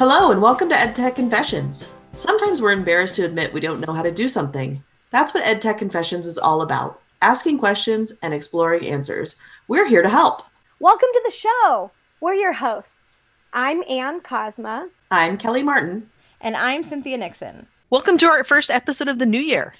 Hello, and welcome to EdTech Confessions. Sometimes we're embarrassed to admit we don't know how to do something. That's what EdTech Confessions is all about asking questions and exploring answers. We're here to help. Welcome to the show. We're your hosts. I'm Ann Kozma. I'm Kelly Martin. And I'm Cynthia Nixon. Welcome to our first episode of the new year.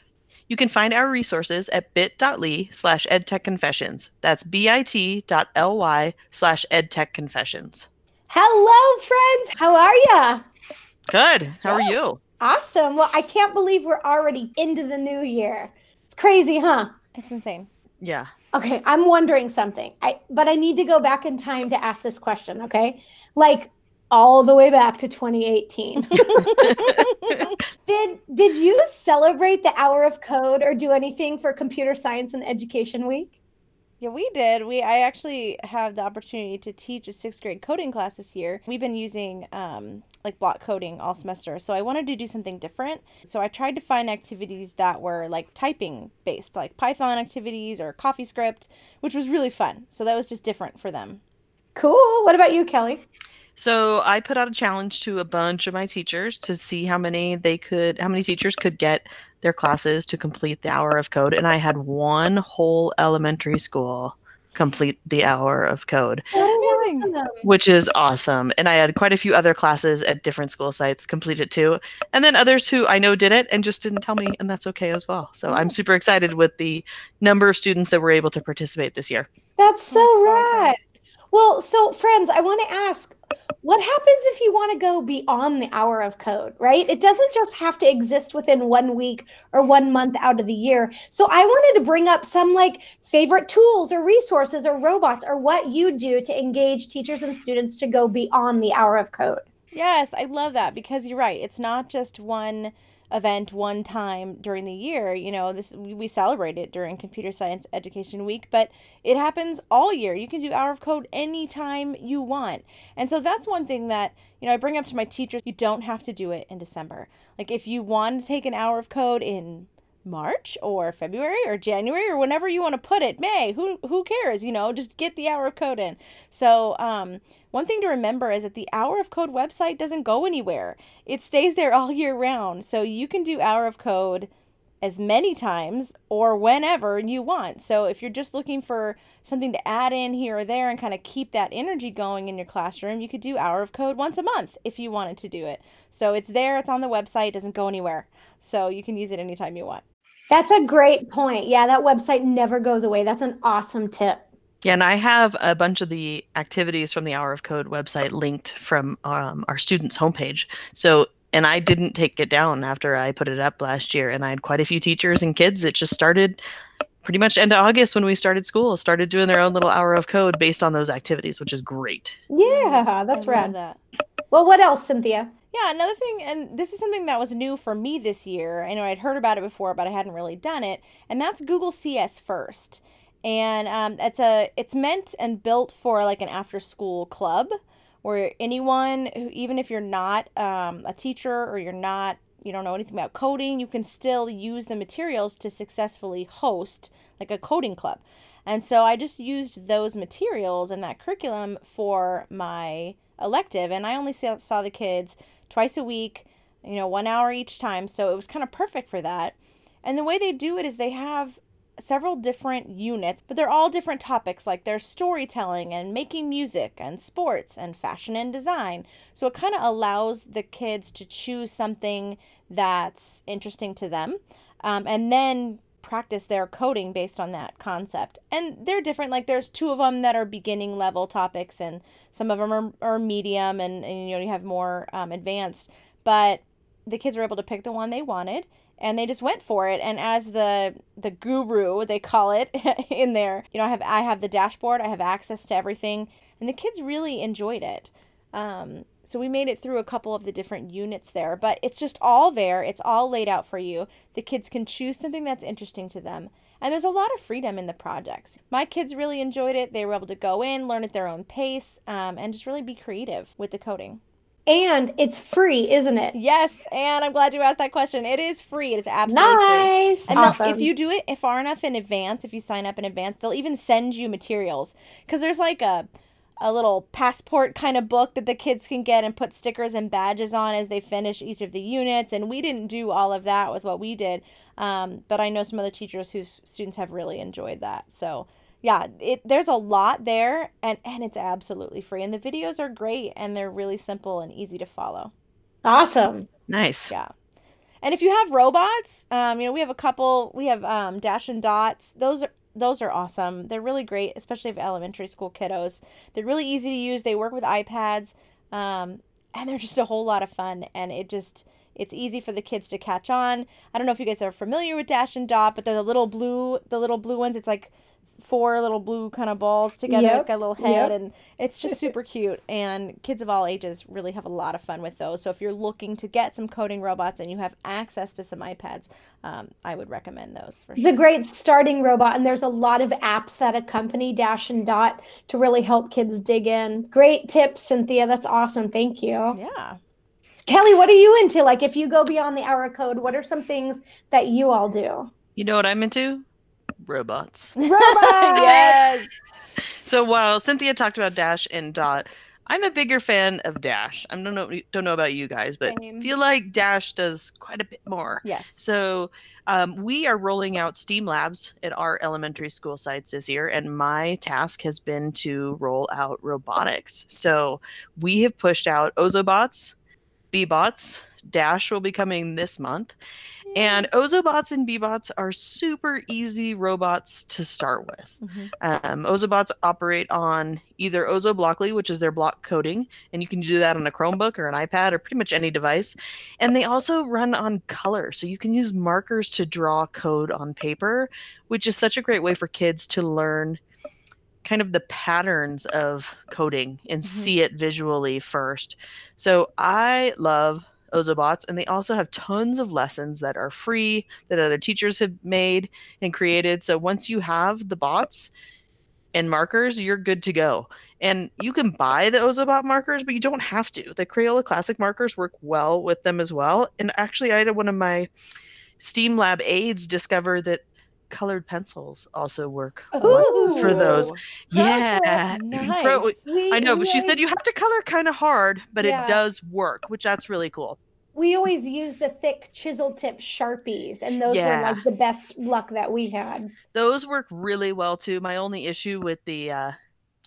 You can find our resources at bit.ly slash edtechconfessions. That's bit.ly slash edtechconfessions. Hello, friends. How are ya? Good. How are you? Awesome. Well, I can't believe we're already into the new year. It's crazy, huh? It's insane. Yeah. Okay, I'm wondering something. I but I need to go back in time to ask this question, okay? Like all the way back to 2018. did did you celebrate the hour of code or do anything for computer science and education week? Yeah, we did. We I actually have the opportunity to teach a sixth grade coding class this year. We've been using um, like block coding all semester, so I wanted to do something different. So I tried to find activities that were like typing based, like Python activities or CoffeeScript, which was really fun. So that was just different for them. Cool. What about you, Kelly? So I put out a challenge to a bunch of my teachers to see how many they could, how many teachers could get their classes to complete the hour of code, and I had one whole elementary school complete the hour of code. That's amazing. Which is awesome. And I had quite a few other classes at different school sites complete it too. And then others who I know did it and just didn't tell me, and that's okay as well. So I'm super excited with the number of students that were able to participate this year. That's so rad. Well, so friends, I want to ask what happens if you want to go beyond the hour of code, right? It doesn't just have to exist within one week or one month out of the year. So I wanted to bring up some like favorite tools or resources or robots or what you do to engage teachers and students to go beyond the hour of code. Yes, I love that because you're right. It's not just one event one time during the year. You know, this we celebrate it during Computer Science Education Week, but it happens all year. You can do hour of code anytime you want. And so that's one thing that, you know, I bring up to my teachers, you don't have to do it in December. Like if you want to take an hour of code in March or February or January or whenever you want to put it, May, who who cares, you know, just get the hour of code in. So, um one thing to remember is that the Hour of Code website doesn't go anywhere. It stays there all year round. So you can do Hour of Code as many times or whenever you want. So if you're just looking for something to add in here or there and kind of keep that energy going in your classroom, you could do Hour of Code once a month if you wanted to do it. So it's there, it's on the website, doesn't go anywhere. So you can use it anytime you want. That's a great point. Yeah, that website never goes away. That's an awesome tip. Yeah, and I have a bunch of the activities from the Hour of Code website linked from um, our students' homepage. So, and I didn't take it down after I put it up last year. And I had quite a few teachers and kids It just started pretty much end of August when we started school, started doing their own little hour of code based on those activities, which is great. Yeah, that's I rad. That. Well, what else, Cynthia? Yeah, another thing, and this is something that was new for me this year. I know I'd heard about it before, but I hadn't really done it, and that's Google CS First and um, it's a it's meant and built for like an after school club where anyone who, even if you're not um, a teacher or you're not you don't know anything about coding you can still use the materials to successfully host like a coding club and so i just used those materials and that curriculum for my elective and i only saw, saw the kids twice a week you know one hour each time. So it was kind of perfect for that. And the way they do it is they have several different units, but they're all different topics like there's storytelling and making music and sports and fashion and design. So it kind of allows the kids to choose something that's interesting to them. Um, and then practice their coding based on that concept. And they're different. Like there's two of them that are beginning level topics and some of them are, are medium and, and you know, you have more um, advanced. But the kids were able to pick the one they wanted and they just went for it and as the the guru they call it in there you know i have i have the dashboard i have access to everything and the kids really enjoyed it um, so we made it through a couple of the different units there but it's just all there it's all laid out for you the kids can choose something that's interesting to them and there's a lot of freedom in the projects my kids really enjoyed it they were able to go in learn at their own pace um, and just really be creative with the coding and it's free, isn't it? Yes, and I'm glad you asked that question. It is free. It is absolutely nice. free. And awesome. if you do it far enough in advance, if you sign up in advance, they'll even send you materials because there's like a a little passport kind of book that the kids can get and put stickers and badges on as they finish each of the units. And we didn't do all of that with what we did, um, but I know some other teachers whose students have really enjoyed that. So yeah, it there's a lot there, and and it's absolutely free. And the videos are great, and they're really simple and easy to follow. Awesome. Nice. Yeah. And if you have robots, um, you know, we have a couple. We have um, Dash and Dots. Those are those are awesome. They're really great, especially for elementary school kiddos. They're really easy to use. They work with iPads, um, and they're just a whole lot of fun. And it just it's easy for the kids to catch on. I don't know if you guys are familiar with Dash and Dot, but they're the little blue, the little blue ones. It's like four little blue kind of balls together. Yep. It's got a little head, Yep. and it's just super cute. And kids of all ages really have a lot of fun with those. So if you're looking to get some coding robots and you have access to some iPads, um, I would recommend those for. It's sure. a great starting robot, and there's a lot of apps that accompany Dash and Dot to really help kids dig in. Great tips, Cynthia. That's awesome. Thank you. yeah. Kelly, what are you into? Like, if you go beyond the hour of code, what are some things that you all do? You know what I'm into? Robots. Robots! yes. So while Cynthia talked about Dash and Dot, I'm a bigger fan of Dash. I don't know don't know about you guys, but Same. feel like Dash does quite a bit more. Yes. So um, we are rolling out STEAM labs at our elementary school sites this year, and my task has been to roll out robotics. So we have pushed out Ozobots, Beebots, Dash will be coming this month. And Ozobots and Beebots are super easy robots to start with. Mhm. Um, Ozobots operate on either OzoBlockly, which is their block coding, and you can do that on a Chromebook or an iPad or pretty much any device. And they also run on color, so you can use markers to draw code on paper, which is such a great way for kids to learn kind of the patterns of coding and Mhm. see it visually first. So I love Ozobots, and they also have tons of lessons that are free that other teachers have made and created. So once you have the bots and markers, you're good to go. And you can buy the Ozobot markers, but you don't have to. The Crayola Classic markers work well with them as well. And actually, I had one of my STEAM Lab aides discover that colored pencils also work well for those. Ooh. Yeah. Nice. Pro- I know, but she said you have to color kind of hard, but Yeah. it does work, which that's really cool. we always use the thick chisel tip sharpies, and those Yeah. were like the best luck that we had. Those work really well too. My only issue with the uh,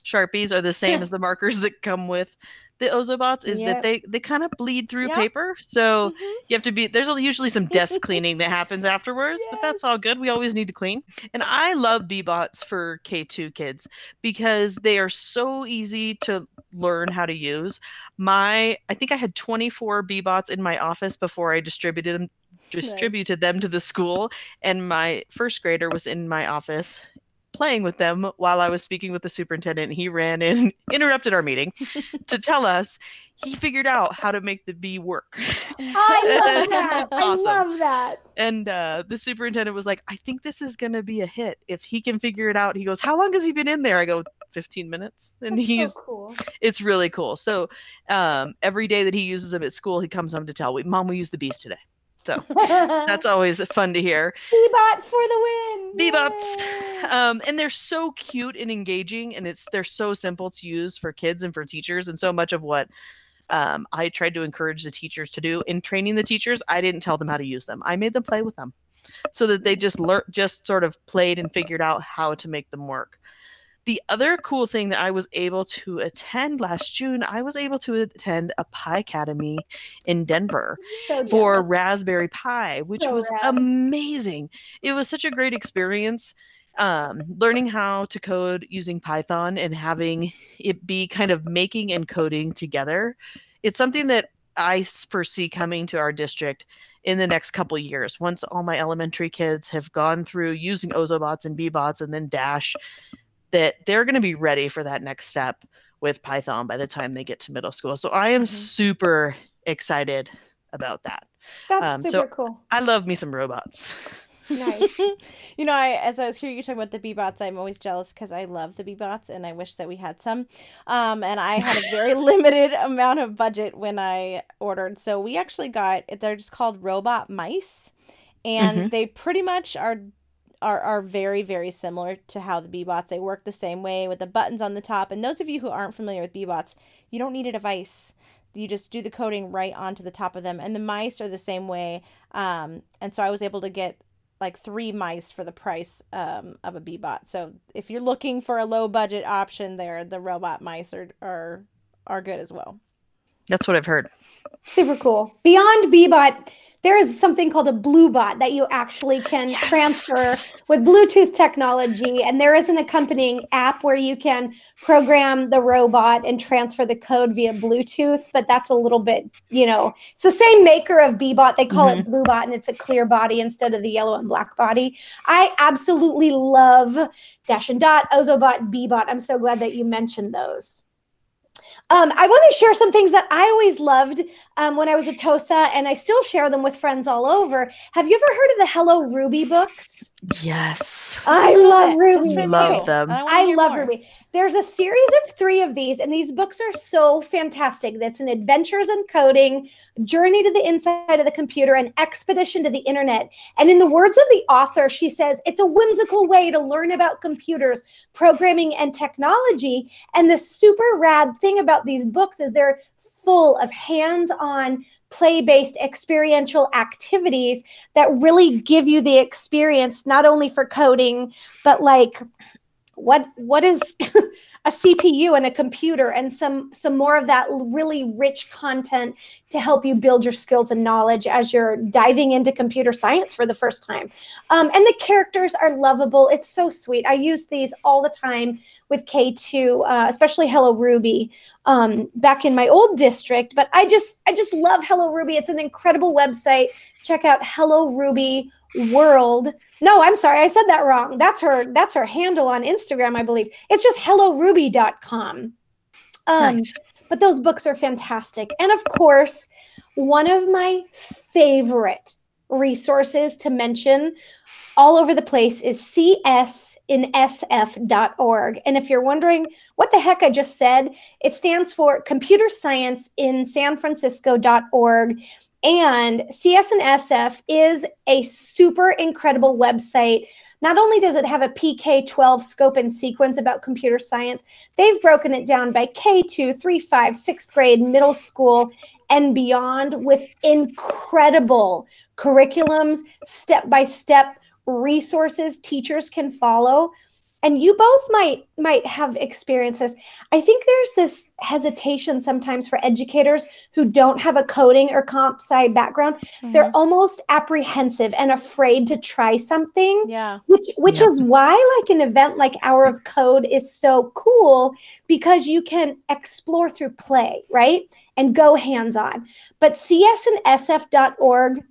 Sharpies are the same as the markers that come with the Ozobots is Yep. that they they kind of bleed through Yep. paper. So Mhm. you have to be there's usually some desk cleaning that happens afterwards, but that's all good. We always need to clean. And I love Beebots for K2 kids because they are so easy to learn how to use. My I think I had 24 Beebots in my office before I distributed them distributed them to the school and my first grader was in my office playing with them while I was speaking with the superintendent. He ran in, interrupted our meeting to tell us he figured out how to make the bee work. I love that. I love that. And uh, the superintendent was like, I think this is going to be a hit. If he can figure it out, he goes, How long has he been in there? I go, 15 minutes. And That's he's, so cool. it's really cool. So um, every day that he uses them at school, he comes home to tell, me, Mom, we used the bees today. So that's always fun to hear. Beebot for the win. Beebots. Um, and they're so cute and engaging, and it's they're so simple to use for kids and for teachers. And so much of what um, I tried to encourage the teachers to do in training the teachers, I didn't tell them how to use them. I made them play with them, so that they just learn, just sort of played and figured out how to make them work. The other cool thing that I was able to attend last June, I was able to attend a Picademy in Denver So for. Raspberry Pi, which So was rad. amazing. It was such a great experience. Um, learning how to code using Python and having it be kind of making and coding together. It's something that I foresee coming to our district in the next couple years. Once all my elementary kids have gone through using Ozobots and Beebots and then Dash, that they're going to be ready for that next step with Python by the time they get to middle school. So I am Mhm. super excited about that. That's um, super so- cool. I love me some robots. Nice. you know, I as I was hearing you talking about the Beebots, I'm always jealous because I love the Beebots and I wish that we had some. Um, and I had a very limited amount of budget when I ordered, so we actually got they're just called robot mice, and Mhm. they pretty much are are, are very, very similar to how the Beebots, they work the same way with the buttons on the top. And those of you who aren't familiar with Beebots, you don't need a device. You just do the coding right onto the top of them. And the mice are the same way. Um, and so I was able to get like three mice for the price um, of a Beebot. So if you're looking for a low budget option there, the robot mice are, are, are good as well. That's what I've heard. Super cool. Beyond Beebot, there is something called a Bluebot that you actually can yes. transfer with Bluetooth technology. And there is an accompanying app where you can program the robot and transfer the code via Bluetooth. But that's a little bit, you know, it's the same maker of Beebot. They call mm-hmm. it Bluebot and it's a clear body instead of the yellow and black body. I absolutely love Dash and Dot, Ozobot, Beebot. I'm so glad that you mentioned those. Um, I want to share some things that I always loved um, when I was at TOSA, and I still share them with friends all over. Have you ever heard of the Hello Ruby books? Yes. I love Ruby. Love them. I, I love more. Ruby. There's a series of three of these, and these books are so fantastic. That's an adventures in coding, journey to the inside of the computer, an expedition to the internet. And in the words of the author, she says it's a whimsical way to learn about computers, programming, and technology. And the super rad thing about these books is they're full of hands on play based experiential activities that really give you the experience, not only for coding, but like what what is a CPU and a computer and some some more of that really rich content to help you build your skills and knowledge as you're diving into computer science for the first time. Um, and the characters are lovable. It's so sweet. I use these all the time with K2, uh, especially Hello Ruby um, back in my old district. But I just I just love Hello Ruby. It's an incredible website. Check out Hello Ruby world. No i'm sorry i said that wrong. That's her that's her handle on instagram i believe. It's just helloruby.com um nice. but those books are fantastic. And of course one of my favorite resources to mention all over the place is csinsf.org and if you're wondering what the heck i just said it stands for computer science in san francisco.org and CSinSF is a super incredible website. Not only does it have a PK 12 scope and sequence about computer science, they've broken it down by K2, 3, 5, 6th grade, middle school, and beyond with incredible curriculums, step by step resources teachers can follow and you both might might have experienced this. I think there's this hesitation sometimes for educators who don't have a coding or comp sci background. Mm-hmm. they're almost apprehensive and afraid to try something yeah. which which yeah. is why like an event like hour of code is so cool because you can explore through play right? And go hands on but csinsf.org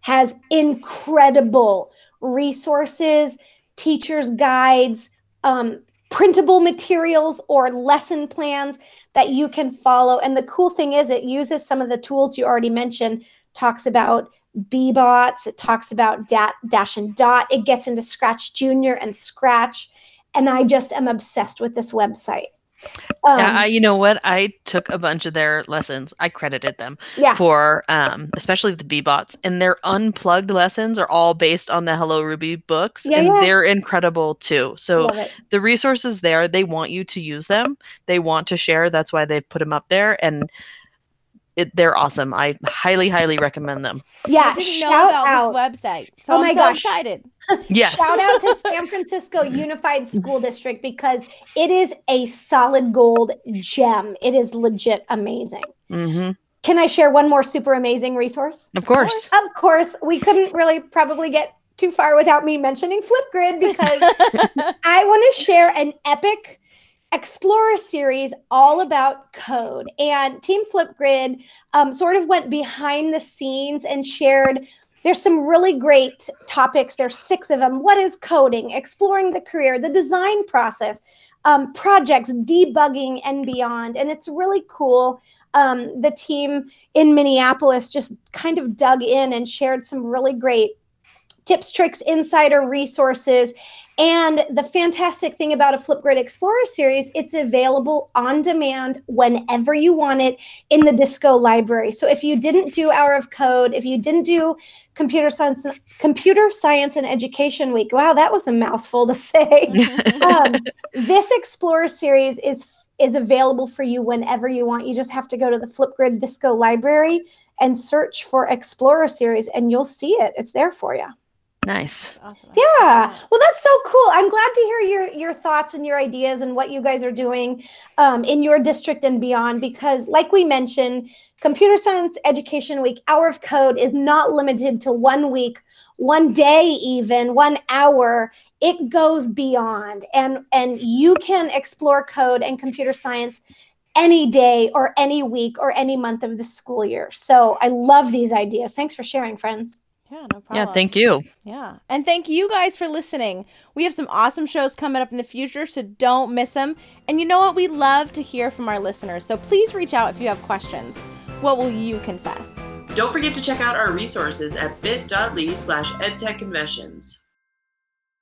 has incredible resources teachers' guides, um, printable materials, or lesson plans that you can follow. And the cool thing is, it uses some of the tools you already mentioned, talks about Beebots, it talks about dat, Dash and Dot, it gets into Scratch Junior and Scratch. And I just am obsessed with this website. Um, yeah, I, you know what? I took a bunch of their lessons. I credited them yeah. for, um, especially the Beebots, and their unplugged lessons are all based on the Hello Ruby books, yeah, and yeah. they're incredible too. So the resources there, they want you to use them. They want to share. That's why they put them up there, and it, they're awesome. I highly, highly recommend them. Yeah, I didn't know about out. this website, so oh my I'm so gosh. excited. Yes. Shout out to San Francisco Unified School District because it is a solid gold gem. It is legit amazing. Mm-hmm. Can I share one more super amazing resource? Of course. Of course. We couldn't really probably get too far without me mentioning Flipgrid because I want to share an epic Explorer series all about code. And Team Flipgrid um, sort of went behind the scenes and shared. There's some really great topics. There's six of them. What is coding? Exploring the career, the design process, um, projects, debugging, and beyond. And it's really cool. Um, the team in Minneapolis just kind of dug in and shared some really great tips, tricks, insider resources And the fantastic thing about a Flipgrid Explorer series, it's available on demand whenever you want it in the Disco library. So if you didn't do Hour of Code, if you didn't do Computer Science, Computer Science and Education Week, wow, that was a mouthful to say. um, this Explorer series is is available for you whenever you want. You just have to go to the Flipgrid Disco library and search for Explorer series, and you'll see it. It's there for you. Nice. Awesome. Yeah. Well, that's so cool. I'm glad to hear your your thoughts and your ideas and what you guys are doing um, in your district and beyond. Because, like we mentioned, Computer Science Education Week, Hour of Code is not limited to one week, one day, even one hour. It goes beyond, and and you can explore code and computer science any day or any week or any month of the school year. So I love these ideas. Thanks for sharing, friends. Yeah, no problem. Yeah, thank you. Yeah. And thank you guys for listening. We have some awesome shows coming up in the future, so don't miss them. And you know what? We love to hear from our listeners. So please reach out if you have questions. What will you confess? Don't forget to check out our resources at bit.ly slash edtechconfessions.